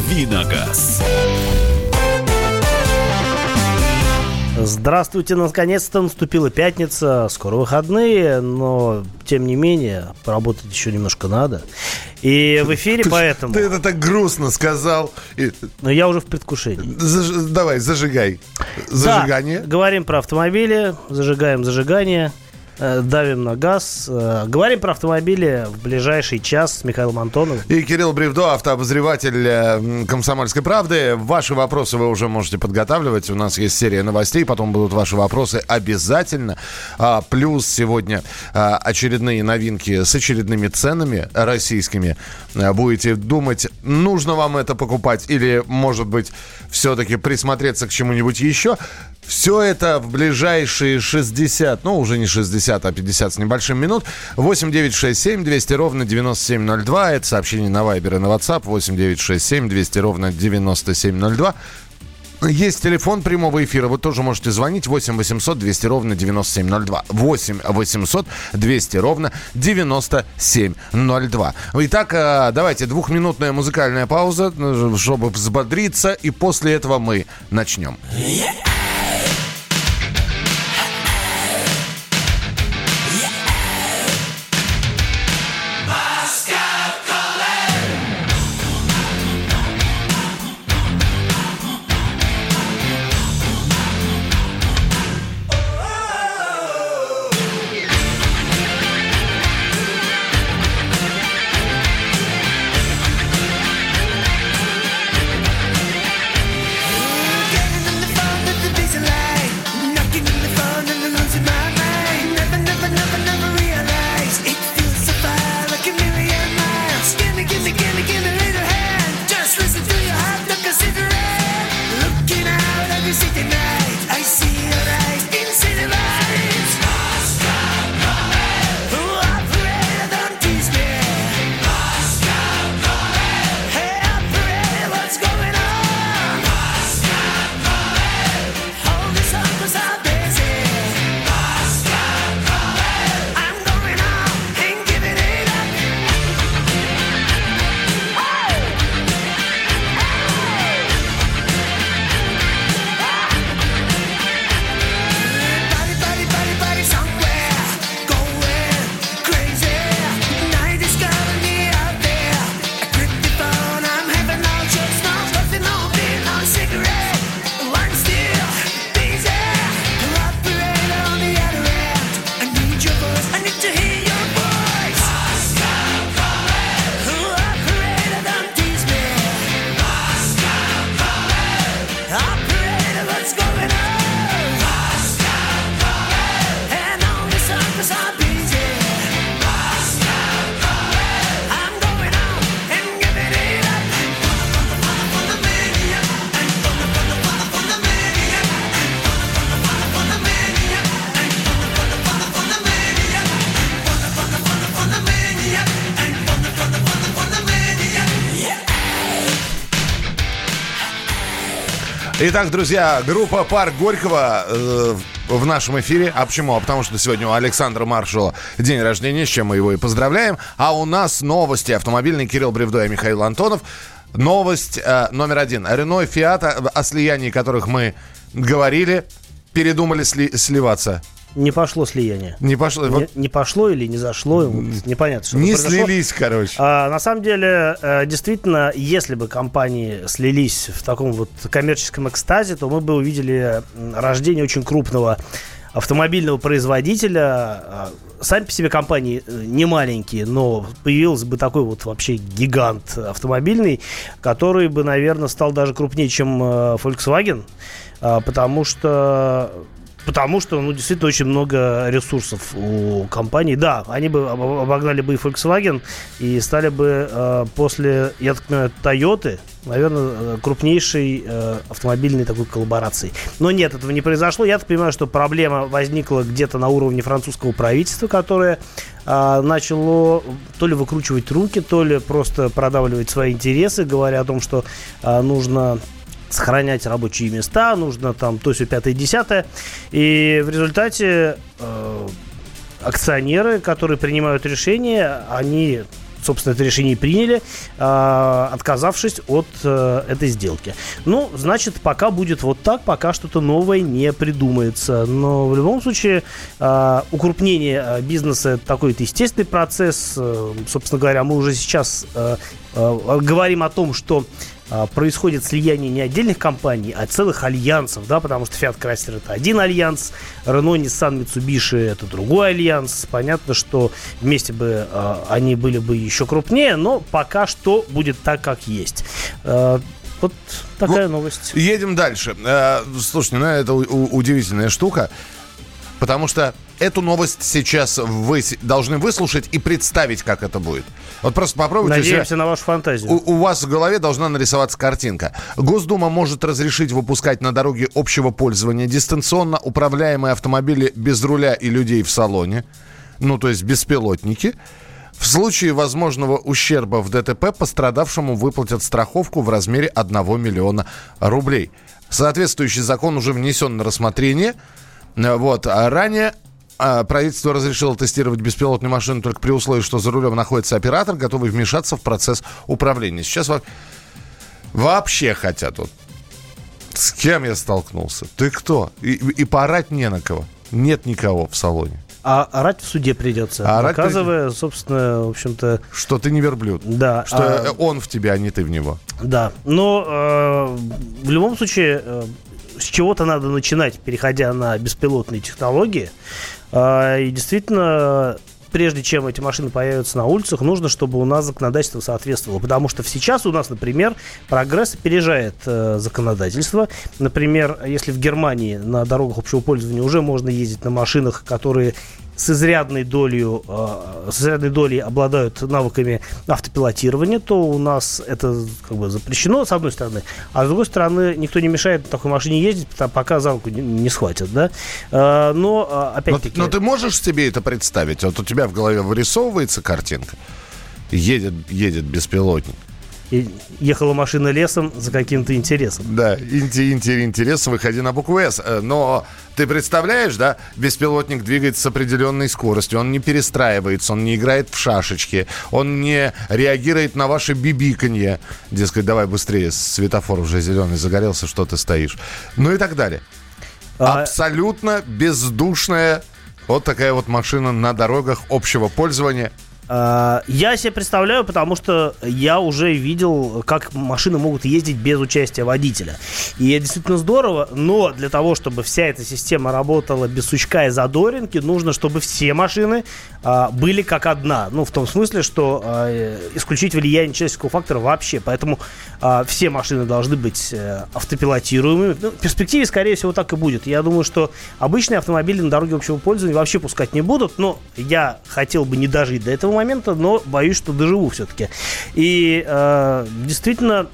Давиногаз. Здравствуйте, наконец-то наступила пятница, скоро выходные, но тем не менее поработать еще немножко надо. И в эфире ты, поэтому... Ты это так грустно сказал. Но я уже в предвкушении. Заж... Давай, зажигай. Зажигание. Да, говорим про автомобили, зажигаем зажигание. Э, давим на газ. Э, говорим про автомобили в ближайший час с Михаилом Антоновым. И Кирилл Бревдо, автообозреватель э, «Комсомольской правды». Ваши вопросы вы уже можете подготавливать. У нас есть серия новостей, потом будут ваши вопросы обязательно. А, плюс сегодня а, очередные новинки с очередными ценами российскими. Будете думать, нужно вам это покупать или, может быть, все-таки присмотреться к чему-нибудь еще. Все это в ближайшие 60, ну уже не 60, а 50 с небольшим минут. 8 9 6 7 200 ровно 9702. Это сообщение на Вайбер и на WhatsApp. 8 9 6 7 200 ровно 9702. Есть телефон прямого эфира. Вы тоже можете звонить 8 800 200 ровно 9702. 8 800 200 ровно 9702. Итак, э, давайте двухминутная музыкальная пауза, э, чтобы взбодриться. И после этого мы начнем. Yeah. Итак, друзья, группа «Парк Горького» э, в нашем эфире. А почему? А потому что сегодня у Александра Маршала день рождения, с чем мы его и поздравляем. А у нас новости автомобильные. Кирилл Бревдо и Михаил Антонов. Новость э, номер один. Рено и Фиат, о слиянии которых мы говорили, передумали сли- сливаться. Не пошло слияние. Не пошло. Не, не пошло или не зашло, вот, непонятно. Что не слились, короче. А, на самом деле, э, действительно, если бы компании слились в таком вот коммерческом экстазе, то мы бы увидели рождение очень крупного автомобильного производителя. А, сами по себе компании э, не маленькие, но появился бы такой вот вообще гигант автомобильный, который бы, наверное, стал даже крупнее, чем э, Volkswagen, а, потому что Потому что, ну, действительно, очень много ресурсов у компании. Да, они бы обогнали бы и Volkswagen и стали бы э, после, я так понимаю, Toyota, наверное, э, крупнейшей э, автомобильной такой коллаборацией. Но нет, этого не произошло. Я так понимаю, что проблема возникла где-то на уровне французского правительства, которое э, начало то ли выкручивать руки, то ли просто продавливать свои интересы, говоря о том, что э, нужно сохранять рабочие места, нужно там то все пятое, десятое. И в результате э, акционеры, которые принимают решения, они собственно, это решение приняли, отказавшись от этой сделки. Ну, значит, пока будет вот так, пока что-то новое не придумается. Но в любом случае, укрупнение бизнеса – такой естественный процесс. Собственно говоря, мы уже сейчас говорим о том, что а, происходит слияние не отдельных компаний, а целых альянсов, да, потому что Fiat Chrysler это один альянс, Renault, Nissan, Mitsubishi это другой альянс. Понятно, что вместе бы э, они были бы еще крупнее, но пока что будет так, как есть. Э, вот такая ну, новость. Едем дальше. Э, слушайте, ну это удивительная штука. Потому что эту новость сейчас вы должны выслушать и представить, как это будет. Вот просто попробуйте. Надеемся на вашу фантазию. У, у вас в голове должна нарисоваться картинка. Госдума может разрешить выпускать на дороге общего пользования дистанционно управляемые автомобили без руля и людей в салоне. Ну, то есть беспилотники. В случае возможного ущерба в ДТП пострадавшему выплатят страховку в размере 1 миллиона рублей. Соответствующий закон уже внесен на рассмотрение – вот. А ранее а, правительство разрешило тестировать беспилотную машину только при условии, что за рулем находится оператор, готовый вмешаться в процесс управления. Сейчас во... вообще хотят. Вот. С кем я столкнулся? Ты кто? И, и поорать не на кого. Нет никого в салоне. А орать в суде придется, а доказывая, придется... собственно, в общем-то... Что ты не верблюд. Да. Что а... он в тебя, а не ты в него. Да. Но э, в любом случае э, с чего-то надо начинать, переходя на беспилотные технологии. А, и действительно, прежде чем эти машины появятся на улицах, нужно, чтобы у нас законодательство соответствовало. Потому что сейчас у нас, например, прогресс опережает э, законодательство. Например, если в Германии на дорогах общего пользования уже можно ездить на машинах, которые с изрядной долей, э, с изрядной долей обладают навыками автопилотирования, то у нас это как бы запрещено, с одной стороны, а с другой стороны, никто не мешает такой машине ездить, пока за руку не, не схватят, да. Э, но, э, опять-таки... Но, но ты можешь себе это представить? Вот у тебя в голове вырисовывается картинка, едет, едет беспилотник, и ехала машина лесом за каким-то интересом. Да, инти, инти, интересом, выходи на букву «С». Э, но ты представляешь, да, беспилотник двигается с определенной скоростью, он не перестраивается, он не играет в шашечки, он не реагирует на ваше бибиканье. Дескать, давай быстрее, светофор уже зеленый загорелся, что ты стоишь. Ну и так далее. А... Абсолютно бездушная вот такая вот машина на дорогах общего пользования – я себе представляю, потому что я уже видел, как машины могут ездить без участия водителя. И это действительно здорово, но для того, чтобы вся эта система работала без сучка и задоринки, нужно, чтобы все машины а, были как одна. Ну, в том смысле, что а, исключить влияние человеческого фактора вообще. Поэтому а, все машины должны быть а, автопилотируемыми. Ну, в перспективе, скорее всего, так и будет. Я думаю, что обычные автомобили на дороге общего пользования вообще пускать не будут, но я хотел бы не дожить до этого момента, но боюсь, что доживу все-таки. И э, действительно,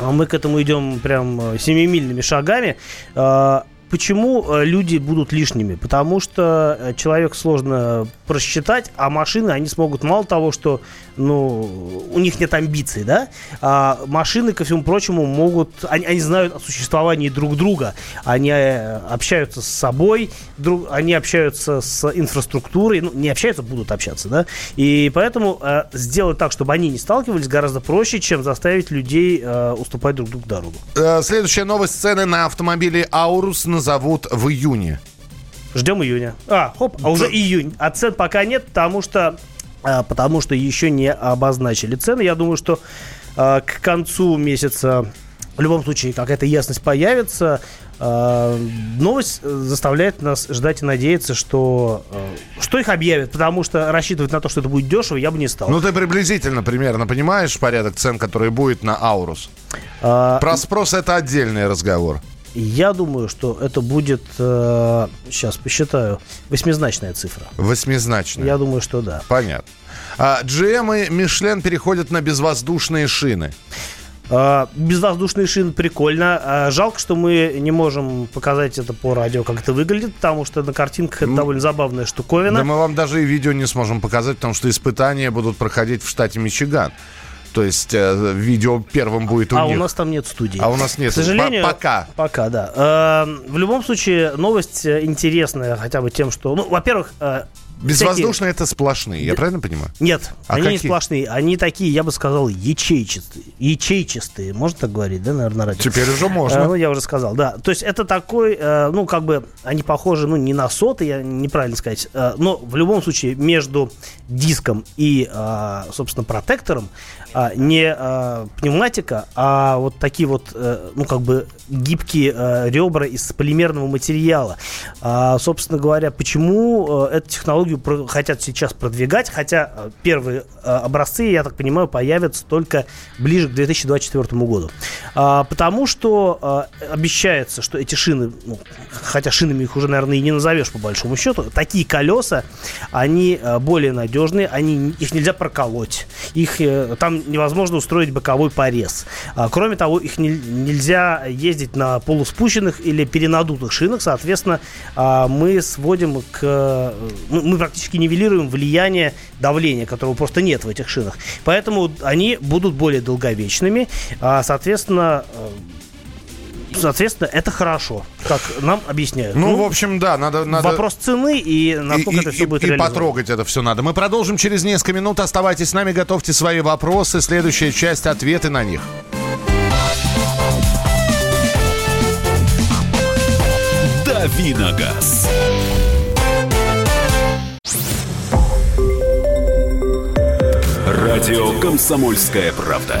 мы к этому идем прям э, семимильными шагами. Э, Почему э, люди будут лишними? Потому что э, человек сложно просчитать, а машины, они смогут мало того, что ну, у них нет амбиций, да, а машины, ко всему прочему, могут, они, они знают о существовании друг друга, они э, общаются с собой, друг, они общаются с инфраструктурой, ну, не общаются, будут общаться, да, и поэтому э, сделать так, чтобы они не сталкивались, гораздо проще, чем заставить людей э, уступать друг другу дорогу. Следующая новость. Цены на автомобили Аурус назовут в июне. Ждем июня. А, хоп, а уже июнь. А цен пока нет, потому что, а, потому что еще не обозначили цены. Я думаю, что а, к концу месяца в любом случае какая-то ясность появится. А, новость заставляет нас ждать и надеяться, что, что их объявят, потому что рассчитывать на то, что это будет дешево, я бы не стал. Ну, ты приблизительно примерно понимаешь порядок цен, который будет на Аурус? А... Про спрос это отдельный разговор. Я думаю, что это будет, э, сейчас посчитаю, восьмизначная цифра. Восьмизначная? Я думаю, что да. Понятно. А GM и Michelin переходят на безвоздушные шины. Uh, безвоздушные шины прикольно. Uh, жалко, что мы не можем показать это по радио, как это выглядит, потому что на картинках это довольно забавная штуковина. Да мы вам даже и видео не сможем показать, потому что испытания будут проходить в штате Мичиган. То есть э, видео первым будет у а них. А у нас там нет студии. А у нас нет. К сожалению, пока. Пока, да. Э, в любом случае, новость интересная хотя бы тем, что, ну, во-первых, э, Безвоздушные всякие... это сплошные, я правильно понимаю? Нет, а они какие? не сплошные. Они такие, я бы сказал, ячейчатые. Ячейчатые, можно так говорить, да, наверное, на радио? Теперь уже можно. А, ну, я уже сказал, да. То есть это такой, э, ну, как бы, они похожи, ну, не на соты, я неправильно сказать, э, но в любом случае между диском и, э, собственно, протектором а, не а, пневматика, а вот такие вот, а, ну, как бы гибкие а, ребра из полимерного материала. А, собственно говоря, почему а, эту технологию про- хотят сейчас продвигать, хотя первые а, образцы, я так понимаю, появятся только ближе к 2024 году. А, потому что а, обещается, что эти шины, ну, хотя шинами их уже, наверное, и не назовешь по большому счету, такие колеса, они а, более надежные, они, их нельзя проколоть, их там невозможно устроить боковой порез. А, кроме того, их не, нельзя ездить на полуспущенных или перенадутых шинах. Соответственно, а, мы сводим к... Мы, практически нивелируем влияние давления, которого просто нет в этих шинах. Поэтому они будут более долговечными. А, соответственно, соответственно, это хорошо, как нам объясняют. Ну, ну в общем, да, надо... надо... Вопрос цены и насколько и, это все и, будет И потрогать это все надо. Мы продолжим через несколько минут. Оставайтесь с нами, готовьте свои вопросы. Следующая часть — ответы на них. Давиногаз. Радио «Комсомольская правда».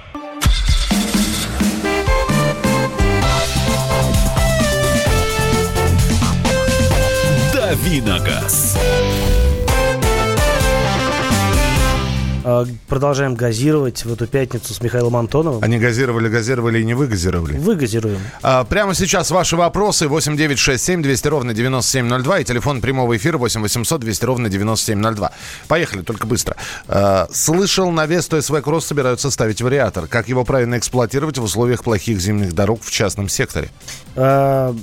Давиногаз. А, продолжаем газировать в эту пятницу с Михаилом Антоновым. Они газировали, газировали и не выгазировали. Выгазируем. А, прямо сейчас ваши вопросы 8 9 6 7 200 ровно 9702 и телефон прямого эфира 8 800 200 ровно 9702. Поехали, только быстро. А, слышал, на Весту СВ Кросс собираются ставить вариатор. Как его правильно эксплуатировать в условиях плохих зимних дорог в частном секторе? А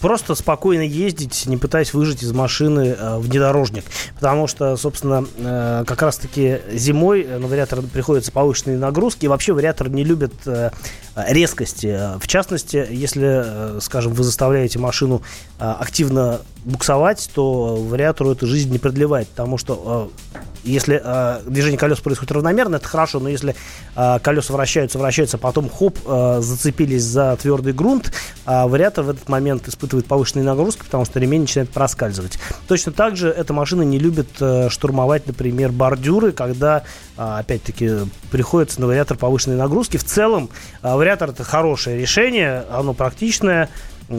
просто спокойно ездить, не пытаясь выжить из машины э, внедорожник. Потому что, собственно, э, как раз-таки зимой на вариатор приходится повышенные нагрузки. И вообще вариатор не любит э, резкости. В частности, если, э, скажем, вы заставляете машину э, активно буксовать, то вариатору эту жизнь не продлевает. Потому что э, если э, движение колес происходит равномерно, это хорошо, но если э, колеса вращаются, вращаются, потом хоп, э, зацепились за твердый грунт, э, вариатор в этот момент испытывает повышенные нагрузки, потому что ремень начинает проскальзывать. Точно так же эта машина не любит э, штурмовать, например, бордюры, когда, э, опять-таки, приходится на вариатор повышенные нагрузки. В целом, э, вариатор это хорошее решение, оно практичное,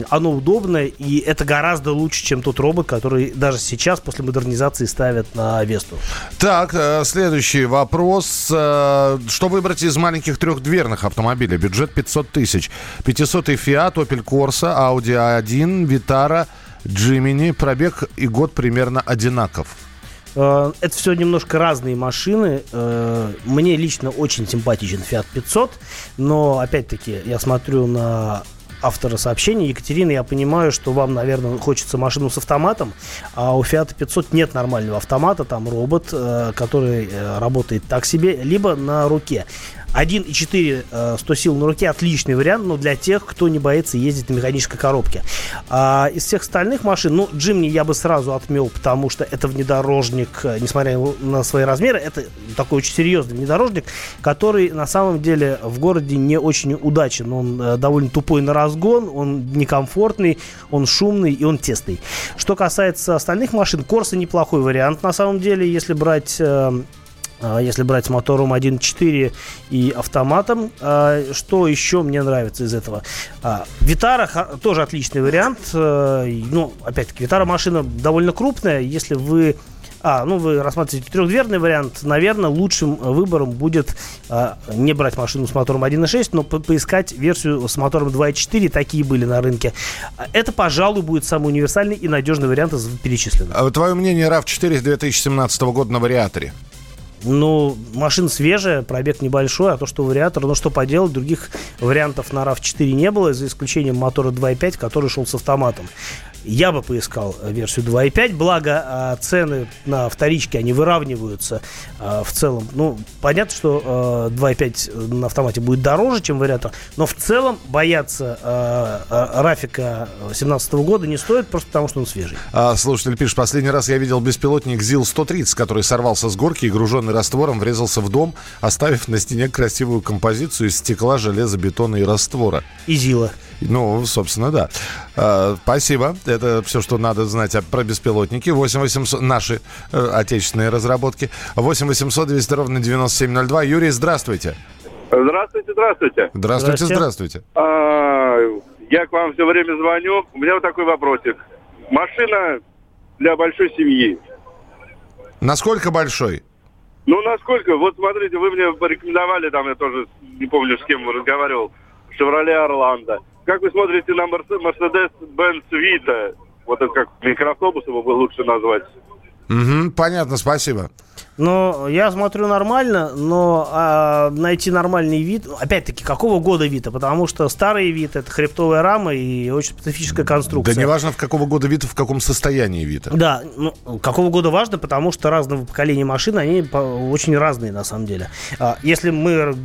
оно удобное, и это гораздо лучше, чем тот робот, который даже сейчас после модернизации ставят на Весту. Так, э, следующий вопрос. Э, что выбрать из маленьких трехдверных автомобилей? Бюджет 500 тысяч. 500-й Fiat, Opel Corsa, Audi A1, Vitara, Jimny. Пробег и год примерно одинаков. Э, это все немножко разные машины. Мне лично очень симпатичен Fiat 500, но опять-таки я смотрю на автора сообщения. Екатерина, я понимаю, что вам, наверное, хочется машину с автоматом, а у Fiat 500 нет нормального автомата, там робот, э, который э, работает так себе, либо на руке. 1,4 100 э, сил на руке отличный вариант, но для тех, кто не боится ездить на механической коробке. А из всех остальных машин, ну, Джимни я бы сразу отмел, потому что это внедорожник, э, несмотря на свои размеры, это такой очень серьезный внедорожник, который на самом деле в городе не очень удачен. Он э, довольно тупой на разгон, он некомфортный, он шумный и он тесный. Что касается остальных машин, Корса неплохой вариант на самом деле, если брать а, если брать с мотором 1.4 и автоматом. А, что еще мне нравится из этого? А, Витара тоже отличный вариант. Ну, опять-таки, Витара машина довольно крупная. Если вы а, ну, вы рассматриваете трехдверный вариант, наверное, лучшим выбором будет а, не брать машину с мотором 1.6, но по поискать версию с мотором 2.4, такие были на рынке. Это, пожалуй, будет самый универсальный и надежный вариант из перечисленных. А твое мнение RAV4 2017 года на вариаторе? Ну, машина свежая, пробег небольшой, а то, что вариатор, ну, что поделать, других вариантов на RAV4 не было, за исключением мотора 2.5, который шел с автоматом я бы поискал версию 2.5, благо а, цены на вторичке, они выравниваются а, в целом. Ну, понятно, что а, 2.5 на автомате будет дороже, чем вариатор, но в целом бояться Рафика 2017 года не стоит, просто потому что он свежий. А, слушатель пишет, последний раз я видел беспилотник ЗИЛ-130, который сорвался с горки и, груженный раствором, врезался в дом, оставив на стене красивую композицию из стекла, железа, бетона и раствора. И ЗИЛа. Ну, собственно, да. А, спасибо. Это все, что надо знать про беспилотники. 8 800, наши э, отечественные разработки. 8 800 200 ровно 9702. Юрий, здравствуйте. Здравствуйте, здравствуйте. Здравствуйте, здравствуйте. А, я к вам все время звоню. У меня вот такой вопросик. Машина для большой семьи. Насколько большой? Ну, насколько? Вот смотрите, вы мне порекомендовали, там я тоже не помню, с кем разговаривал, Шевроле Орландо. Как вы смотрите на Mercedes-Benz Vita? Вот это как микроавтобус его бы лучше назвать. Угу, понятно, спасибо. Но я смотрю нормально, но а, найти нормальный вид, опять-таки, какого года Вита? Потому что старый вид это хребтовая рама и очень специфическая конструкция. Да не важно, в какого года Вита, в каком состоянии Вита. Да, ну, какого года важно, потому что разного поколения машин, они очень разные на самом деле. А, если мы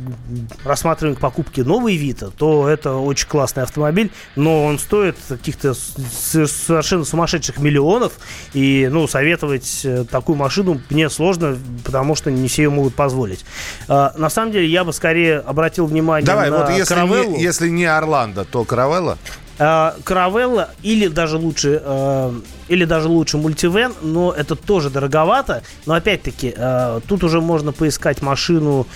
рассматриваем к покупке новый Вита, то это очень классный автомобиль, но он стоит каких-то совершенно сумасшедших миллионов, и, ну, советовать э, такую машину мне сложно, потому что не все ее могут позволить. А, на самом деле, я бы скорее обратил внимание Давай, на вот если Каравеллу. не, если не Орландо, то Каравелла? А, Каравелла или даже лучше э, или даже лучше мультивен, но это тоже дороговато. Но опять-таки э, тут уже можно поискать машину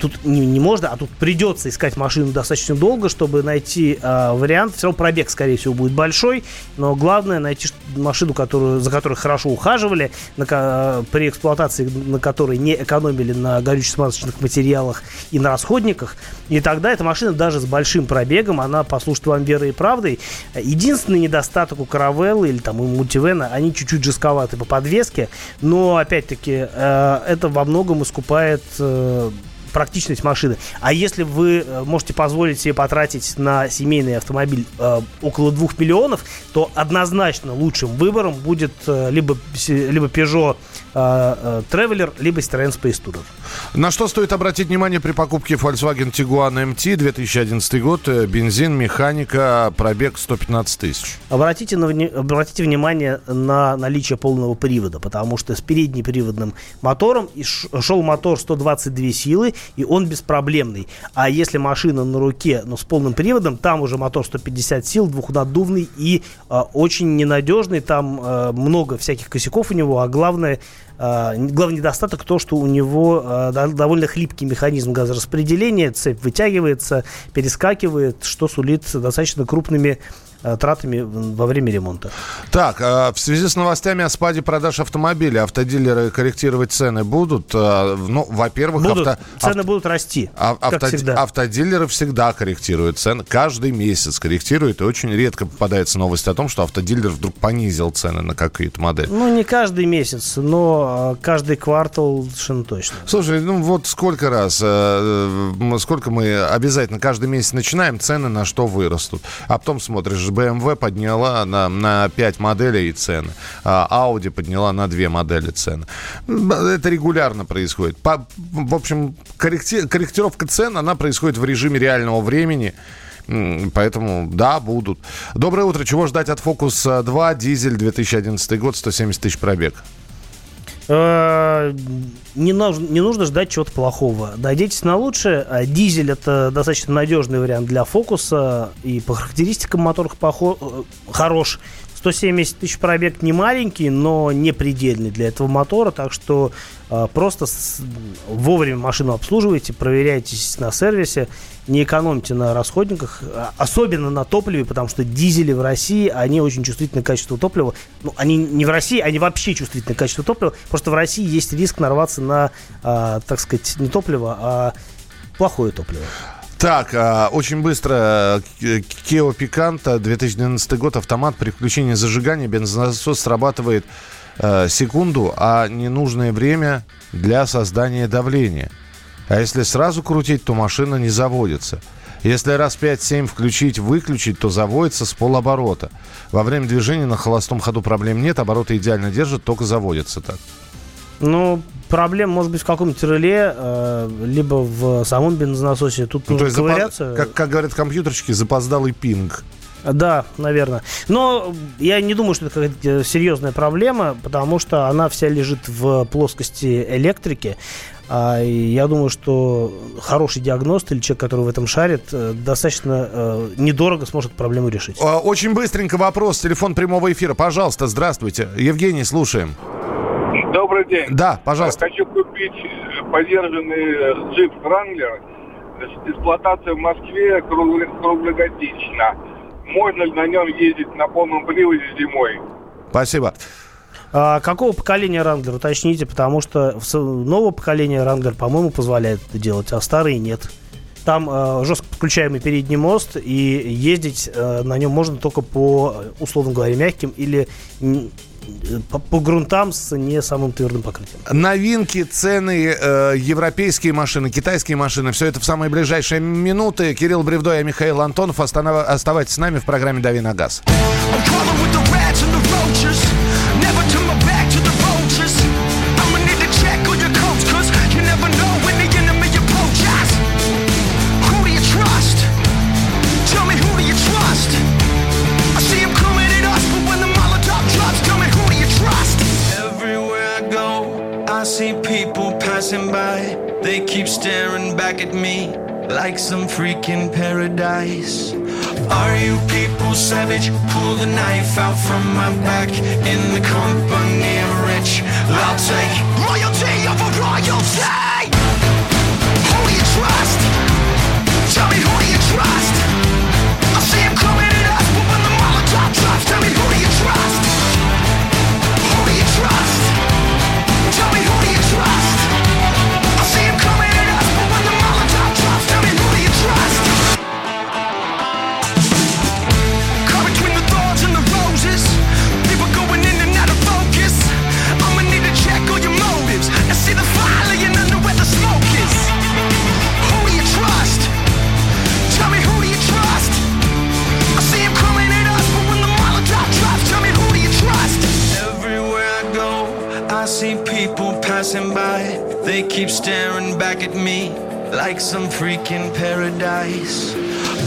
тут не, не можно, а тут придется искать машину достаточно долго, чтобы найти э, вариант. Все равно пробег, скорее всего, будет большой, но главное найти машину, которую, за которой хорошо ухаживали, на, э, при эксплуатации на которой не экономили на горюче-смазочных материалах и на расходниках. И тогда эта машина даже с большим пробегом, она послужит вам верой и правдой. Единственный недостаток у Каравеллы или там у Мультивена, они чуть-чуть жестковаты по подвеске, но опять-таки э, это во многом искупает э, практичность машины. А если вы э, можете позволить себе потратить на семейный автомобиль э, около 2 миллионов, то однозначно лучшим выбором будет э, либо, либо Peugeot Traveler, либо Citroёn Space Tourer. На что стоит обратить внимание при покупке Volkswagen Tiguan MT 2011 год, э, бензин, механика, пробег 115 тысяч? Обратите, на, обратите внимание на наличие полного привода, потому что с переднеприводным мотором шел мотор 122 силы, и он беспроблемный. А если машина на руке, но с полным приводом, там уже мотор 150 сил, двухнаддувный и э, очень ненадежный, там э, много всяких косяков у него, а главное, э, главный недостаток то, что у него э, довольно хлипкий механизм газораспределения, цепь вытягивается, перескакивает, что сулит достаточно крупными тратами во время ремонта. Так, э, в связи с новостями о спаде продаж автомобилей, автодилеры корректировать цены будут? Э, ну, во-первых, будут. авто... цены будут расти, а, как авто... всегда. Автодилеры всегда корректируют цены, каждый месяц корректируют, и очень редко попадается новость о том, что автодилер вдруг понизил цены на какие-то модели. Ну, не каждый месяц, но каждый квартал совершенно точно. Слушай, ну вот сколько раз, сколько мы обязательно каждый месяц начинаем, цены на что вырастут, а потом смотришь, BMW подняла на, на 5 моделей цены, а Audi подняла на 2 модели цены. Это регулярно происходит. По, в общем, корректи, корректировка цен, она происходит в режиме реального времени. Поэтому, да, будут. Доброе утро. Чего ждать от Focus 2, дизель 2011 год, 170 тысяч пробег? Э, не нужно, не нужно ждать чего-то плохого. Надейтесь на лучшее. А дизель это достаточно надежный вариант для фокуса. И по характеристикам моторов похож, э, хорош. 170 тысяч пробег не маленький, но не предельный для этого мотора, так что э, просто с, вовремя машину обслуживайте, проверяйтесь на сервисе, не экономьте на расходниках, а, особенно на топливе, потому что дизели в России, они очень чувствительны к качеству топлива. Ну, они не в России, они вообще чувствительны к качеству топлива, просто в России есть риск нарваться на, э, так сказать, не топливо, а плохое топливо. Так, а, очень быстро. Kia Picanto, 2012 год, автомат при включении зажигания, бензонасос срабатывает э, секунду, а ненужное время для создания давления. А если сразу крутить, то машина не заводится. Если раз 5-7 включить-выключить, то заводится с полоборота. Во время движения на холостом ходу проблем нет, обороты идеально держат, только заводится так. Ну, проблем может быть в каком-то реле, э, либо в самом бензонасосе. Тут Ну, то нужно есть, запо- ковыряться. как, как говорят компьютерщики, запоздалый пинг. Да, наверное. Но я не думаю, что это какая-то серьезная проблема, потому что она вся лежит в плоскости электрики. А, я думаю, что хороший диагност или человек, который в этом шарит, э, достаточно э, недорого сможет проблему решить. А, Очень быстренько вопрос. Телефон прямого эфира. Пожалуйста, здравствуйте. Евгений, слушаем. Добрый день. Да, пожалуйста. Хочу купить э, подержанный э, джип Wrangler. Эксплуатация в Москве кругло- круглогодично. Можно ли на нем ездить на полном приводе зимой? Спасибо. А какого поколения Wrangler, уточните, потому что нового поколения Wrangler, по-моему, позволяет это делать, а старые нет. Там э, жестко подключаемый передний мост, и ездить э, на нем можно только по, условно говоря, мягким или по, по грунтам с не самым твердым покрытием. Новинки, цены, э, европейские машины, китайские машины. Все это в самые ближайшие минуты. Кирилл Бревдо и Михаил Антонов. Останова- Оставайтесь с нами в программе «Дави на газ». I'm like some freaking paradise. Are you people savage? Pull the knife out from my back in the company of rich. I'll take royalty over royalty. Like some freaking paradise.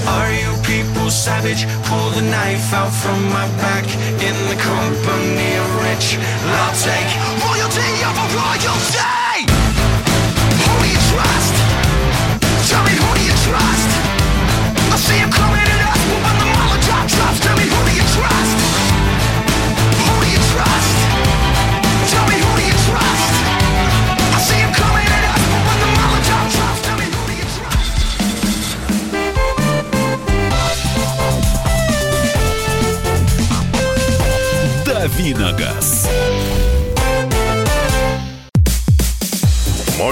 Are you people savage? Pull the knife out from my back in the company of rich. I'll take royalty over royalty.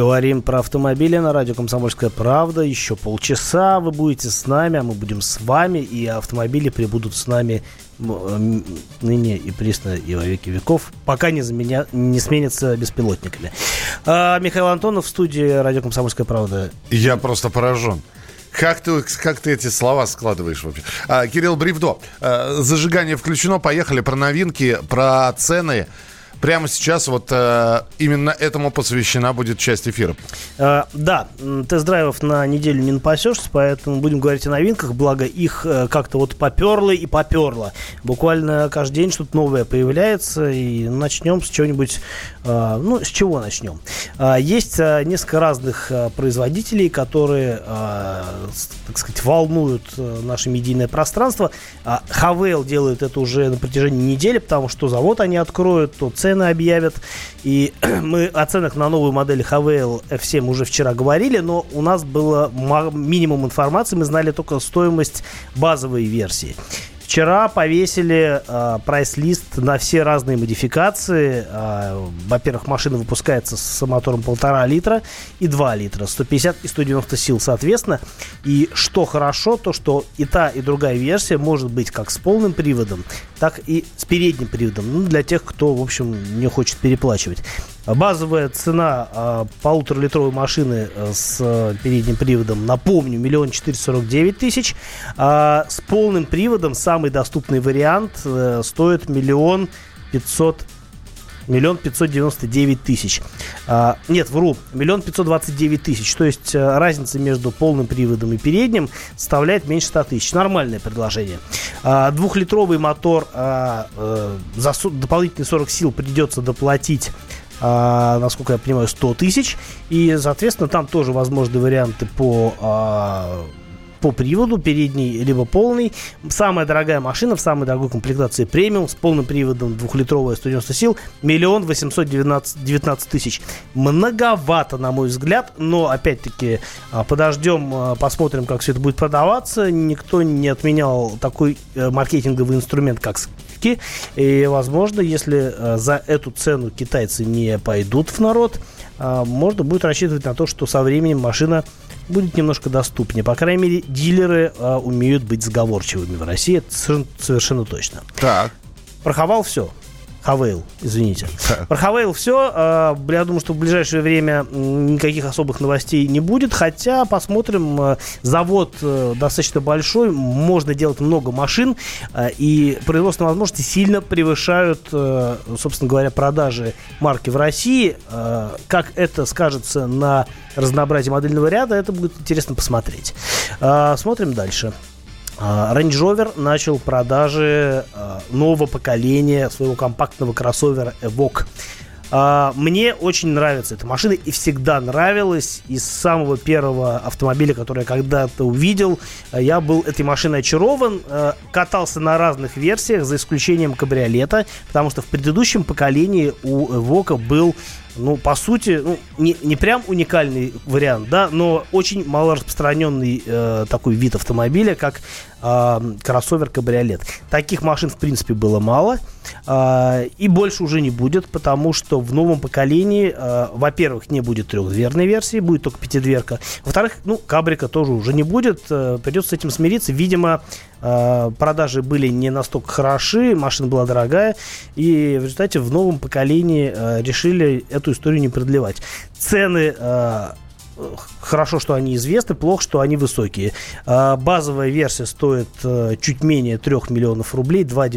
Говорим про автомобили на радио «Комсомольская правда». Еще полчаса вы будете с нами, а мы будем с вами. И автомобили прибудут с нами ныне и присно и во веки веков, пока не, заменя... не сменятся беспилотниками. А, Михаил Антонов в студии радио «Комсомольская правда». Я просто поражен. Как ты, как ты эти слова складываешь вообще? А, Кирилл Бревдо. а, зажигание включено. Поехали про новинки, про цены. Прямо сейчас вот э, именно этому посвящена будет часть эфира. Э, да, тест-драйвов на неделю не напасешься, поэтому будем говорить о новинках, благо их э, как-то вот поперло и поперло. Буквально каждый день что-то новое появляется, и начнем с чего-нибудь, э, ну, с чего начнем? Э, есть э, несколько разных э, производителей, которые, э, так сказать, волнуют э, наше медийное пространство. А Хавейл делает это уже на протяжении недели, потому что завод они откроют, то цены объявят. И мы о ценах на новую модель Havail F7 уже вчера говорили, но у нас было минимум информации, мы знали только стоимость базовой версии. Вчера повесили э, прайс-лист на все разные модификации. Э, во-первых, машина выпускается с мотором полтора литра и 2 литра, 150 и 190 сил соответственно. И что хорошо, то что и та, и другая версия может быть как с полным приводом, так и с передним приводом. Ну, для тех, кто, в общем, не хочет переплачивать. Базовая цена э, полуторалитровой машины э, с э, передним приводом, напомню, миллион четыреста сорок девять тысяч. А с полным приводом самый доступный вариант э, стоит миллион пятьсот Миллион пятьсот девяносто девять тысяч. А, нет, вру. Миллион пятьсот двадцать девять тысяч. То есть э, разница между полным приводом и передним составляет меньше 100 тысяч. Нормальное предложение. Двухлитровый мотор э, за дополнительные 40 сил придется доплатить а, насколько я понимаю, 100 тысяч. И, соответственно, там тоже возможны варианты по а, по приводу, передний либо полный. Самая дорогая машина в самой дорогой комплектации премиум с полным приводом двухлитровая 190 сил миллион восемьсот девятнадцать тысяч. Многовато, на мой взгляд, но опять-таки а, подождем, а, посмотрим, как все это будет продаваться. Никто не отменял такой э, маркетинговый инструмент, как скидки. И, возможно, если э, за эту цену китайцы не пойдут в народ, а, можно будет рассчитывать на то, что со временем машина будет немножко доступнее. По крайней мере, дилеры а, умеют быть сговорчивыми в России, это совершенно, точно. Так. Про Хавал все. Хавейл, извините. Про Хавейл все. А, Я думаю, что в ближайшее время никаких особых новостей не будет. Хотя посмотрим. э, Завод э, достаточно большой. Можно делать много машин. э, И производственные возможности сильно превышают, э, собственно говоря, продажи марки в России. Как это скажется на разнообразии модельного ряда, это будет интересно посмотреть. А, Смотрим дальше. А, Range Rover начал продажи а, нового поколения своего компактного кроссовера Evoque. А, Мне очень нравится эта машина и всегда нравилась. Из самого первого автомобиля, который я когда-то увидел, я был этой машиной очарован. Катался на разных версиях, за исключением кабриолета, потому что в предыдущем поколении у Evoque был ну, по сути, ну, не, не прям уникальный вариант, да, но очень мало распространенный э, такой вид автомобиля, как э, кроссовер-кабриолет. Таких машин, в принципе, было мало, э, и больше уже не будет, потому что в новом поколении, э, во-первых, не будет трехдверной версии, будет только пятидверка. Во-вторых, ну, кабрика тоже уже не будет, э, придется с этим смириться. Видимо, продажи были не настолько хороши, машина была дорогая, и в результате в новом поколении э, решили эту историю не продлевать. Цены э, хорошо, что они известны, плохо, что они высокие. А, Базовая версия стоит чуть менее 3 миллионов рублей, 2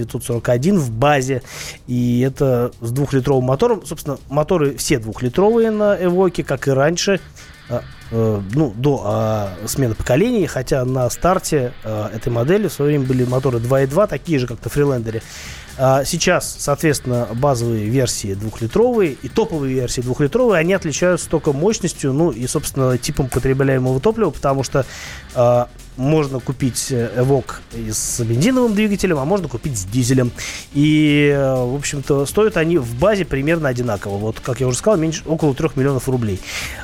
в базе. И это с двухлитровым мотором. Собственно, моторы все двухлитровые на Эвоке, как и раньше. Э, ну, до а, смены поколений, хотя на старте а, этой модели в свое время были моторы 2.2, такие же, как на Фрилендере. А, Сейчас, соответственно, базовые версии двухлитровые и топовые версии двухлитровые, они отличаются только мощностью, ну и, собственно, типом потребляемого топлива, потому что а, можно купить Evoque и с бензиновым двигателем, а можно купить с дизелем. И, э, в общем-то, стоят они в базе примерно одинаково. Вот, как я уже сказал, меньше, около 3 миллионов рублей.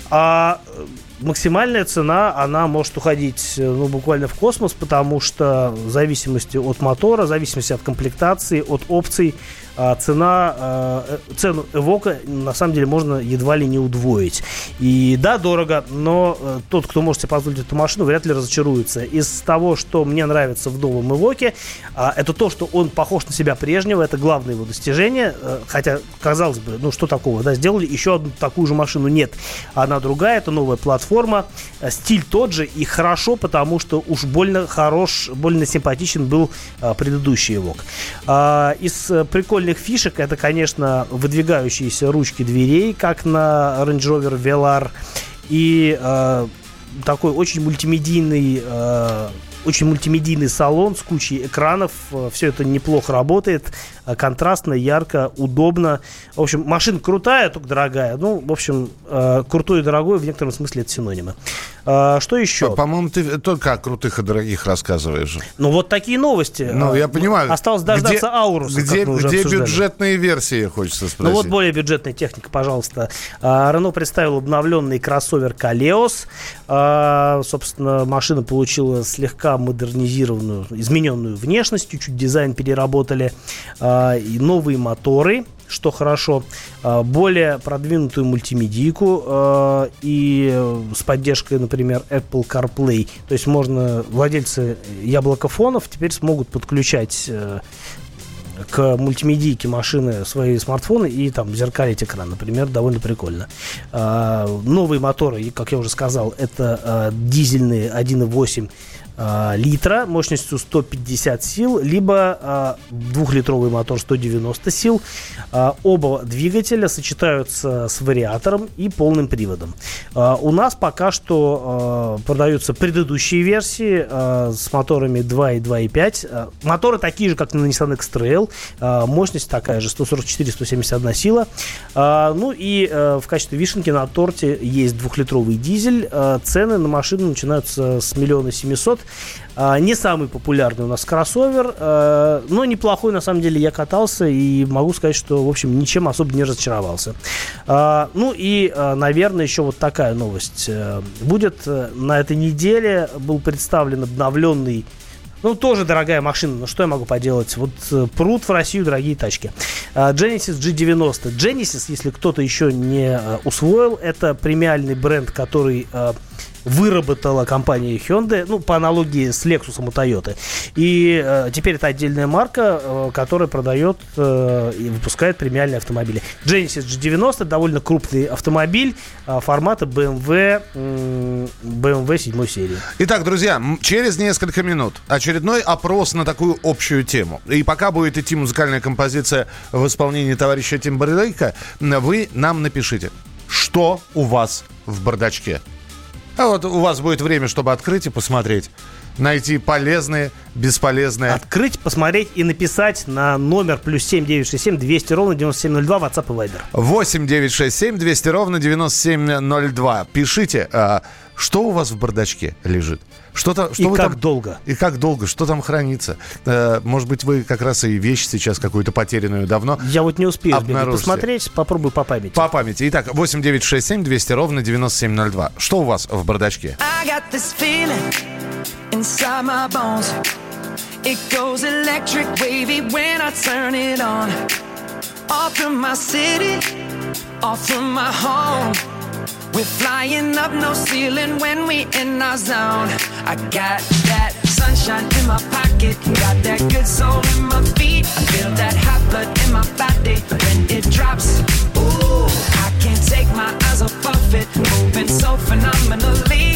А э, максимальная цена, она может уходить э, ну, буквально в космос, потому что в зависимости от мотора, в зависимости от комплектации, от опций, а, цена, а, э, цену Эвока на самом деле можно едва ли не удвоить. И да, дорого, но э, тот, кто может себе позволить эту машину, вряд ли разочаруется. Из того, что мне нравится в новом Эвоке, а, это то, что он похож на себя прежнего. Это главное его достижение. Э, Хотя, казалось бы, ну что такого, да, сделали еще одну такую же машину. Нет, она другая, это новая платформа. Э, Стиль тот же и хорошо, потому что уж больно хорош, больно симпатичен был предыдущий Эвок. А, Из э, прикольных фишек это, конечно, выдвигающиеся ручки дверей, как на Range Rover Velar. И э, такой очень мультимедийный э, очень мультимедийный салон с кучей экранов. Все это неплохо работает. э, Контрастно, ярко, удобно. В общем, машина крутая, только дорогая. Ну, в общем, э, крутой и дорогой в некотором смысле это синонимы. Э, Что еще? По-моему, ты только о крутых и дорогих рассказываешь. Ну, вот такие новости. Ну, Э, я понимаю. Осталось дождаться Где- Ауруса, Где, где бюджетные версии, хочется спросить. Ну вот более бюджетная техника, пожалуйста. Рено представил обновленный кроссовер Калеос. Собственно, машина получила слегка модернизированную, измененную внешность, чуть-чуть дизайн переработали. А, И новые моторы что хорошо, А, более продвинутую мультимедийку а, и э, с поддержкой, например, Apple CarPlay. То есть можно владельцы яблокофонов теперь смогут подключать э, к мультимедийке машины свои смартфоны и там зеркалить экран, например, довольно прикольно. Новые моторы, и, как я уже сказал, это а, дизельные 1.8 а, литра мощностью 150 сил, либо а, двухлитровый мотор 190 сил. А, оба двигателя сочетаются с вариатором и полным приводом. У нас пока что продаются предыдущие версии с моторами 2 и 2.5. А, моторы такие же, как на Nissan X-Trail. Мощность такая же, 144-171 сила. Ну и э, в качестве вишенки на торте есть двухлитровый дизель. Цены на машину начинаются с миллиона семисот. А, не самый популярный у нас кроссовер, а, но неплохой на самом деле я катался и могу сказать, что в общем ничем особо не разочаровался. А, ну и, наверное, еще вот такая новость э, будет э, на этой неделе был представлен обновленный ну, тоже дорогая машина, но что я могу поделать? Вот э, прут в Россию дорогие тачки. Genesis G90. Genesis, если кто-то еще не усвоил, это премиальный бренд, который выработала компания Hyundai, ну, по аналогии с Lexus у Toyota. И э, теперь это отдельная марка, э, которая продает э, и выпускает премиальные автомобили. Genesis G90 довольно крупный автомобиль э, формата BMW, м, BMW 7 серии. Итак, друзья, через несколько минут очередной опрос на такую общую тему. И пока будет идти музыкальная композиция в исполнении товарища Тимберлейка, вы нам напишите, что у вас в бардачке. А вот у вас будет время, чтобы открыть и посмотреть. Найти полезные, бесполезные. Открыть, посмотреть и написать на номер плюс 7 967 200 ровно 9702 WhatsApp и Viber. 8 967 200 ровно 9702. Пишите, а, что у вас в бардачке лежит. Что то что И вы как там- долго? И как долго? Что там хранится? Э, Может быть, вы как раз и вещь сейчас какую-то потерянную давно. Я вот не успею посмотреть, попробую по памяти. По памяти. Итак, 8 967 200 ровно 9702. Что у вас в бардачке? I got this feeling inside my bones. It goes electric wavy when I turn it on. Off from my city, off from my home. We're flying up no ceiling when we in our zone. I got that sunshine in my pocket, got that good soul in my feet. I feel that hot blood in my body when it drops. Ooh, I can't take my eyes off of it, moving so phenomenally.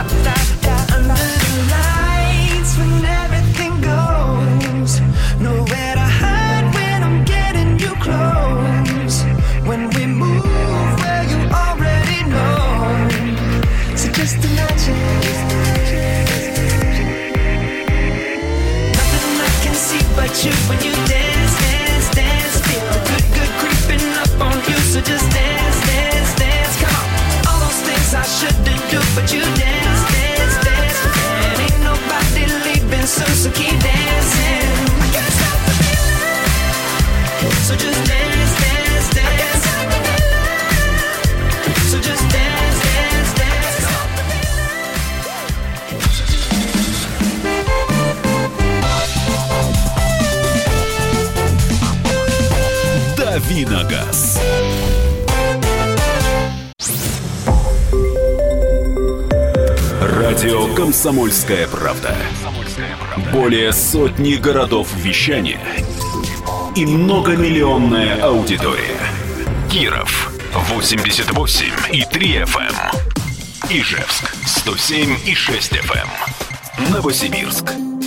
Давиногаз. Радио «Комсомольская правда». Более сотни городов вещания и многомиллионная аудитория. Киров 88 и 3 FM. Ижевск 107 и 6 FM. Новосибирск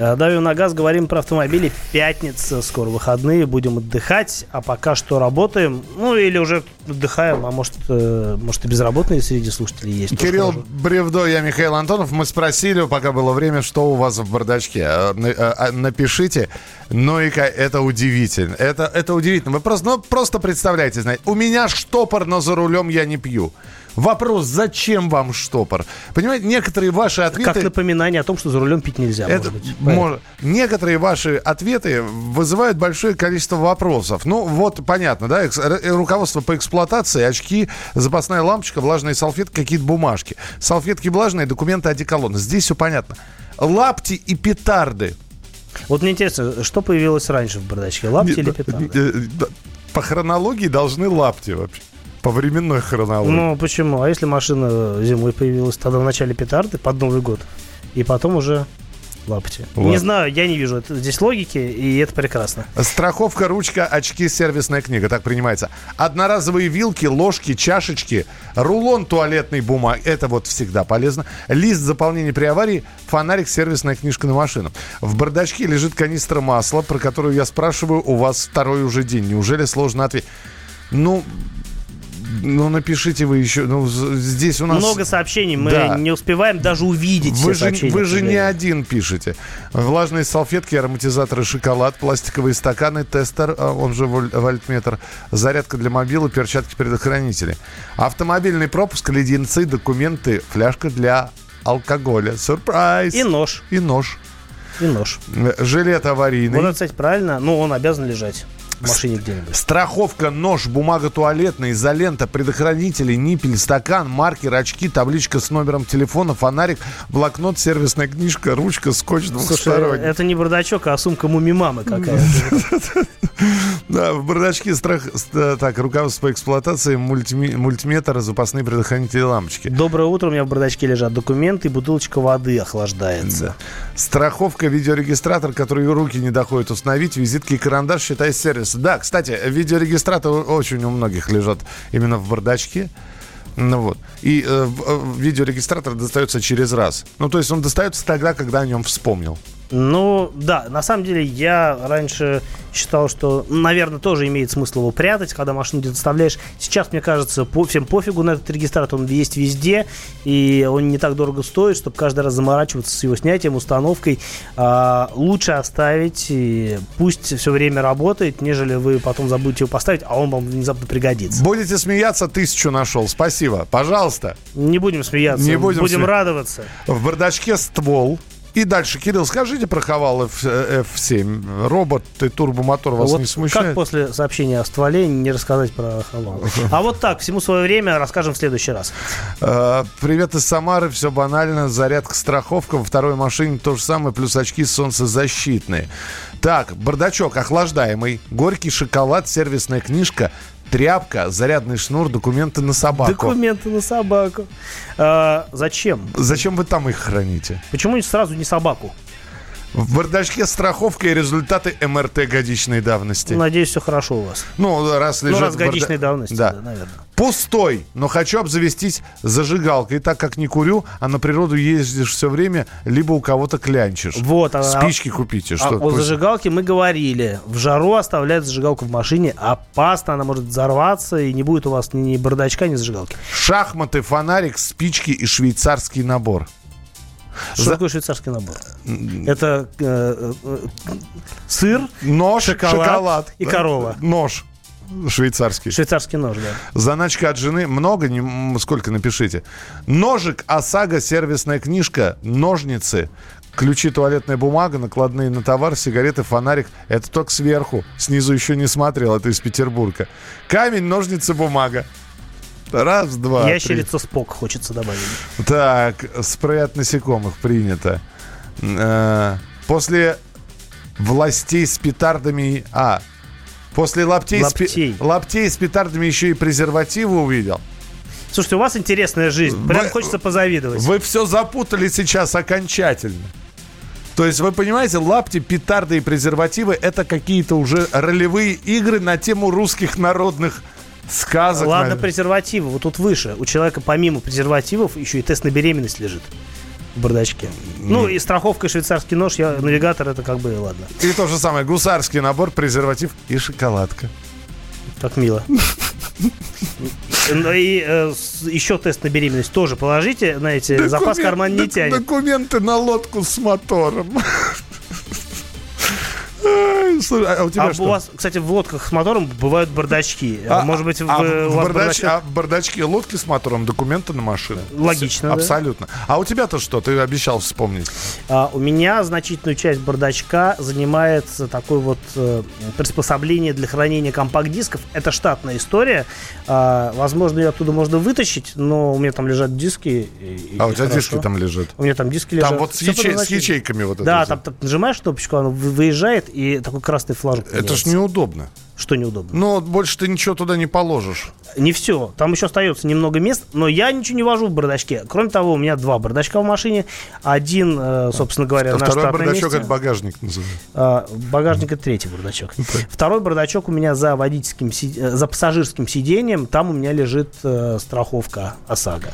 Давим на газ, говорим про автомобили. Пятница, скоро выходные, будем отдыхать. А пока что работаем. Ну, или уже отдыхаем, а может, э, может и безработные среди слушателей есть. Кирилл. Бревдо, я Михаил Антонов. Мы спросили, пока было время, что у вас в бардачке. Э, э, Напишите. Ну и это удивительно. Это, это удивительно. Вы просто, ну, просто представляете, знаете, у меня штопор, но за рулем я не пью. Вопрос, зачем вам штопор? Понимаете, некоторые ваши ответы... Как напоминание о том, что за рулем пить нельзя, Это может быть. может- некоторые ваши ответы вызывают большое количество вопросов. Ну, вот понятно, да, экс- р- руководство по эксплуатации, очки, запасная лампочка, влажные салфетки, какие-то бумажки. Салфетки влажные, документы, одеколон. Здесь все понятно. Лапти и петарды. Вот мне интересно, что появилось раньше в бардачке? Лапти или петарды? Э, да, По хронологии должны лапти вообще. По временной хронологии. Ну, почему? А если машина зимой появилась тогда в начале петарды под Новый год, и потом уже лапти? Ладно. Не знаю, я не вижу это- здесь логики, и это прекрасно. Страховка, ручка, очки, сервисная книга. Так принимается. Одноразовые вилки, ложки, чашечки, рулон туалетной бумаги. Это вот всегда полезно. Лист заполнения при аварии, фонарик, сервисная книжка на машину. В бардачке лежит канистра масла, про которую я спрашиваю у вас второй уже день. Неужели сложно ответить? Ну, ну напишите вы еще. Ну, здесь у нас... Много сообщений, мы Да. не успеваем даже увидеть Вы все же, вы же не один пишете. Влажные салфетки, ароматизаторы, шоколад, пластиковые стаканы, тестер, а, он же воль- вольтметр, зарядка для мобилы, перчатки предохранители. Автомобильный пропуск, леденцы, документы, фляжка для алкоголя. Сюрприз! И нож, И нож. и нож. Жилет аварийный. Вот кстати, правильно, ну, он обязан лежать в машине где-нибудь. Страховка, нож, бумага туалетная, изолента, предохранители, ниппель, стакан, маркер, очки, табличка с номером телефона, фонарик, блокнот, сервисная книжка, ручка, скотч двухсторонний. это не бардачок, а сумка муми-мамы какая-то. Да, в бардачке страх... Так, руководство по эксплуатации, мультиметр, запасные предохранители лампочки. Доброе утро, у меня в бардачке лежат документы, бутылочка воды охлаждается. Страховка, видеорегистратор, который руки не доходят установить, визитки и карандаш, считай сервис. Да, кстати, видеорегистратор очень у многих лежат именно в бардачке. Ну вот. И э, э, видеорегистратор достается через раз. Ну, то есть он достается тогда, когда о нем вспомнил. Ну, да, на самом деле я раньше считал, что, наверное, тоже имеет смысл его прятать, когда машину где-то оставляешь. Сейчас, мне кажется, по, всем пофигу на этот регистратор, он есть везде, и он не так дорого стоит, чтобы каждый раз заморачиваться с его снятием, установкой. А, лучше оставить, и пусть все время работает, нежели вы потом забудете его поставить, а он вам внезапно пригодится. Будете смеяться, тысячу нашел. Спасибо. Пожалуйста. Не будем смеяться, Не будем будем сме- радоваться. В бардачке ствол, И дальше, Кирилл, скажите про Хавал F- э, F7. Робот и турбомотор вас вот не смущает? как после сообщения о стволе не рассказать про халал? А вот так, всему свое время расскажем в следующий раз. Э, Привет из Самары, все банально. Зарядка, страховка. Во второй машине то же самое, плюс очки солнцезащитные. Так, бардачок охлаждаемый, горький шоколад, сервисная книжка, тряпка, зарядный шнур, документы на собаку. Документы на собаку. А, зачем? Зачем вы там их храните? Почему сразу не собаку? В бардачке страховка и результаты МРТ годичной давности. Надеюсь, все хорошо у вас. Ну, раз лежит Ну, раз в барда- годичной давности, Да. да, наверное. Пустой, но хочу обзавестись зажигалкой. Так как не курю, а на природу ездишь все время, либо у кого-то клянчишь. Вот, а- Спички купите. А Что, о пусть- зажигалке мы говорили. В жару оставляют зажигалку в машине. Опасно, она может взорваться, и не будет у вас ни бардачка, ни зажигалки. Шахматы, фонарик, спички и швейцарский набор. Что За- такое швейцарский набор? Это э, э, э, сыр, Нож, Шоколад шоколад, и корова. Нож швейцарский. швейцарский нож, да. Заначка от жены. Много, не, сколько напишите. Ножик, ОСАГО, сервисная книжка, ножницы, ключи, туалетная бумага, накладные на товар, сигареты, фонарик. Это только сверху. Снизу еще не смотрел, это из Петербурга. Камень, ножницы, бумага. Раз, два, три. Ящерица Спок хочется добавить. Так, спрей от насекомых принято. Э, После властей с петардами... А, после лаптей, с Лаптей. лаптей с петардами еще и презервативы увидел. Слушайте, у вас интересная жизнь. Прям Вы- хочется позавидовать. Вы все запутали сейчас окончательно. То есть, вы понимаете, лапти, петарды и презервативы – это какие-то уже ролевые игры на тему русских народных сказок. Ладно, наверное. презервативы. Вот тут выше. У человека помимо презервативов еще и тест на беременность лежит бардачке. Ну, и страховка, и швейцарский нож, я, навигатор, это как бы, ладно. И то же самое, гусарский набор, презерватив и шоколадка. Как мило. Ну и э, еще тест на беременность тоже положите, знаете, запас Документ- карман не тянет. Документы на лодку с мотором. Ай, слушай, А у тебя А что? у вас, кстати, в лодках с мотором бывают бардачки. А, Может быть, а у в бардач- бардачок- а в бардачке лодки с мотором документы на машину. Логично, да. Абсолютно. А у тебя-то что? Ты обещал вспомнить. А, у меня значительную часть бардачка занимает такое вот э, приспособление для хранения компакт-дисков. Это штатная история. А, возможно, ее оттуда можно вытащить, но у меня там лежат диски. и- и А у тебя хорошо. диски там лежат. У меня там диски лежат. Там вот с, ячей- с ячейками вот это. Да, там так нажимаешь кнопочку, она вы- выезжает, и такой красный флажок Это ж неудобно. Что неудобно? Ну, вот больше ты ничего туда не положишь. Не все. Там еще остается немного мест, но я ничего не вожу в бардачке. Кроме того, у меня два бардачка в машине. Один, э, собственно говоря, А на второй бардачок месте. это багажник называется. А, багажник это третий бардачок. Второй бардачок у меня за водительским, э, за пассажирским сиденьем. Там у меня лежит э, страховка ОСАГО.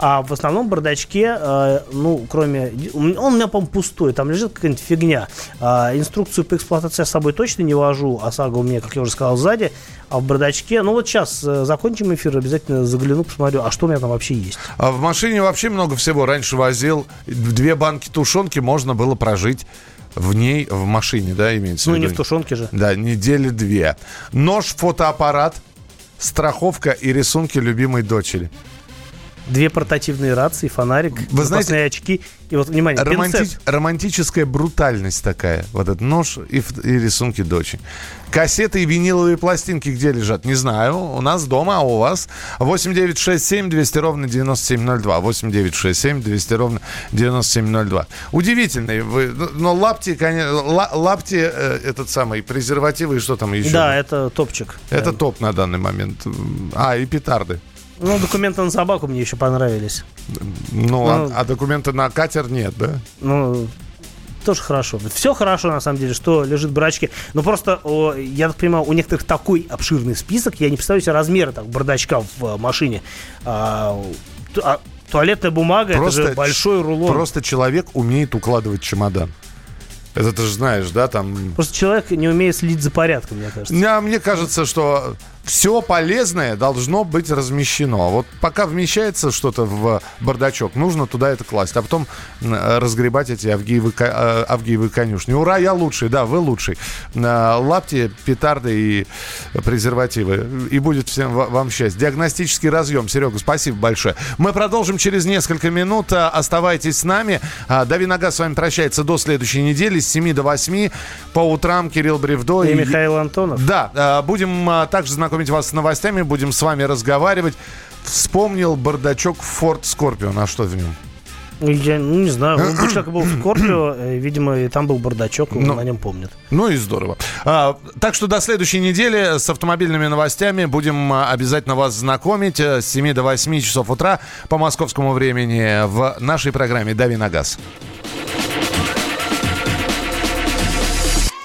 А в основном бардачке, э, ну, кроме... Он у меня, по-моему, пустой. Там лежит какая-нибудь фигня. А, инструкцию по эксплуатации я с собой точно не вожу. ОСАГО у меня, как я уже сказал, сзади. А в бардачке... Ну, вот сейчас э, закончим эфир, обязательно загляну, посмотрю, а что у меня там вообще есть. А в машине вообще много всего. Раньше возил две банки тушенки, можно было прожить в ней, в машине, да, имеется Ну, в не виду? в тушенке же. Да, недели две. Нож, фотоаппарат, страховка и рисунки любимой дочери. Две портативные рации, фонарик, Вы знаете, очки. И вот, внимание, Романти- пинцет. Романтическая брутальность такая. Вот этот нож и, и рисунки дочери. Кассеты и виниловые пластинки где лежат? Не знаю. У нас дома, а у вас? 8967 200 ровно 9702. 8967 200 ровно 9702. Удивительные вы. ну, Но лапти, конечно, ла- лапти, э, этот самый, презервативы и что там еще? Да, это топчик. Это Да. топ на данный момент. А, и петарды. Ну, документы на собаку мне еще понравились. Ну, а- Ну. а, документы на катер нет, да? Ну, тоже хорошо. Все хорошо, на самом деле, что лежит в бардачке. Но просто, о, я так понимаю, у некоторых такой обширный список, я не представляю себе размеры так, бардачка в э, машине. А, а туалетная бумага, это же большой рулон. Просто человек умеет укладывать чемодан. Это ты же знаешь, да, там... Просто человек не умеет следить за порядком, мне кажется. А мне кажется, что все полезное должно быть размещено. Вот пока вмещается что-то в бардачок, нужно туда это класть, а потом разгребать эти авгиевы, э, авгиевы конюшни. Ура, я лучший, да, вы лучший. Э, Лапти, петарды и презервативы. И будет всем ва- вам счастье. Диагностический разъем. Серега, спасибо большое. Мы продолжим через несколько минут. А, Оставайтесь с нами. А, Дави Нога с вами прощается до следующей недели с 7 до 8. По утрам Кирилл Бревдо И Михаил Антонов. да, будем а, также знакомить вас с новостями, будем с вами разговаривать. Вспомнил бардачок Ford Scorpion, а что в нем? Я ну, не знаю, он человек был в Скорпио, э, видимо, и там был бардачок, он Ну. на нем помнит. Ну и здорово. А, так что до следующей недели с автомобильными новостями будем а, обязательно вас знакомить э, с 7 до 8 часов утра по московскому времени в нашей программе «Дави на газ».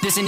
There's an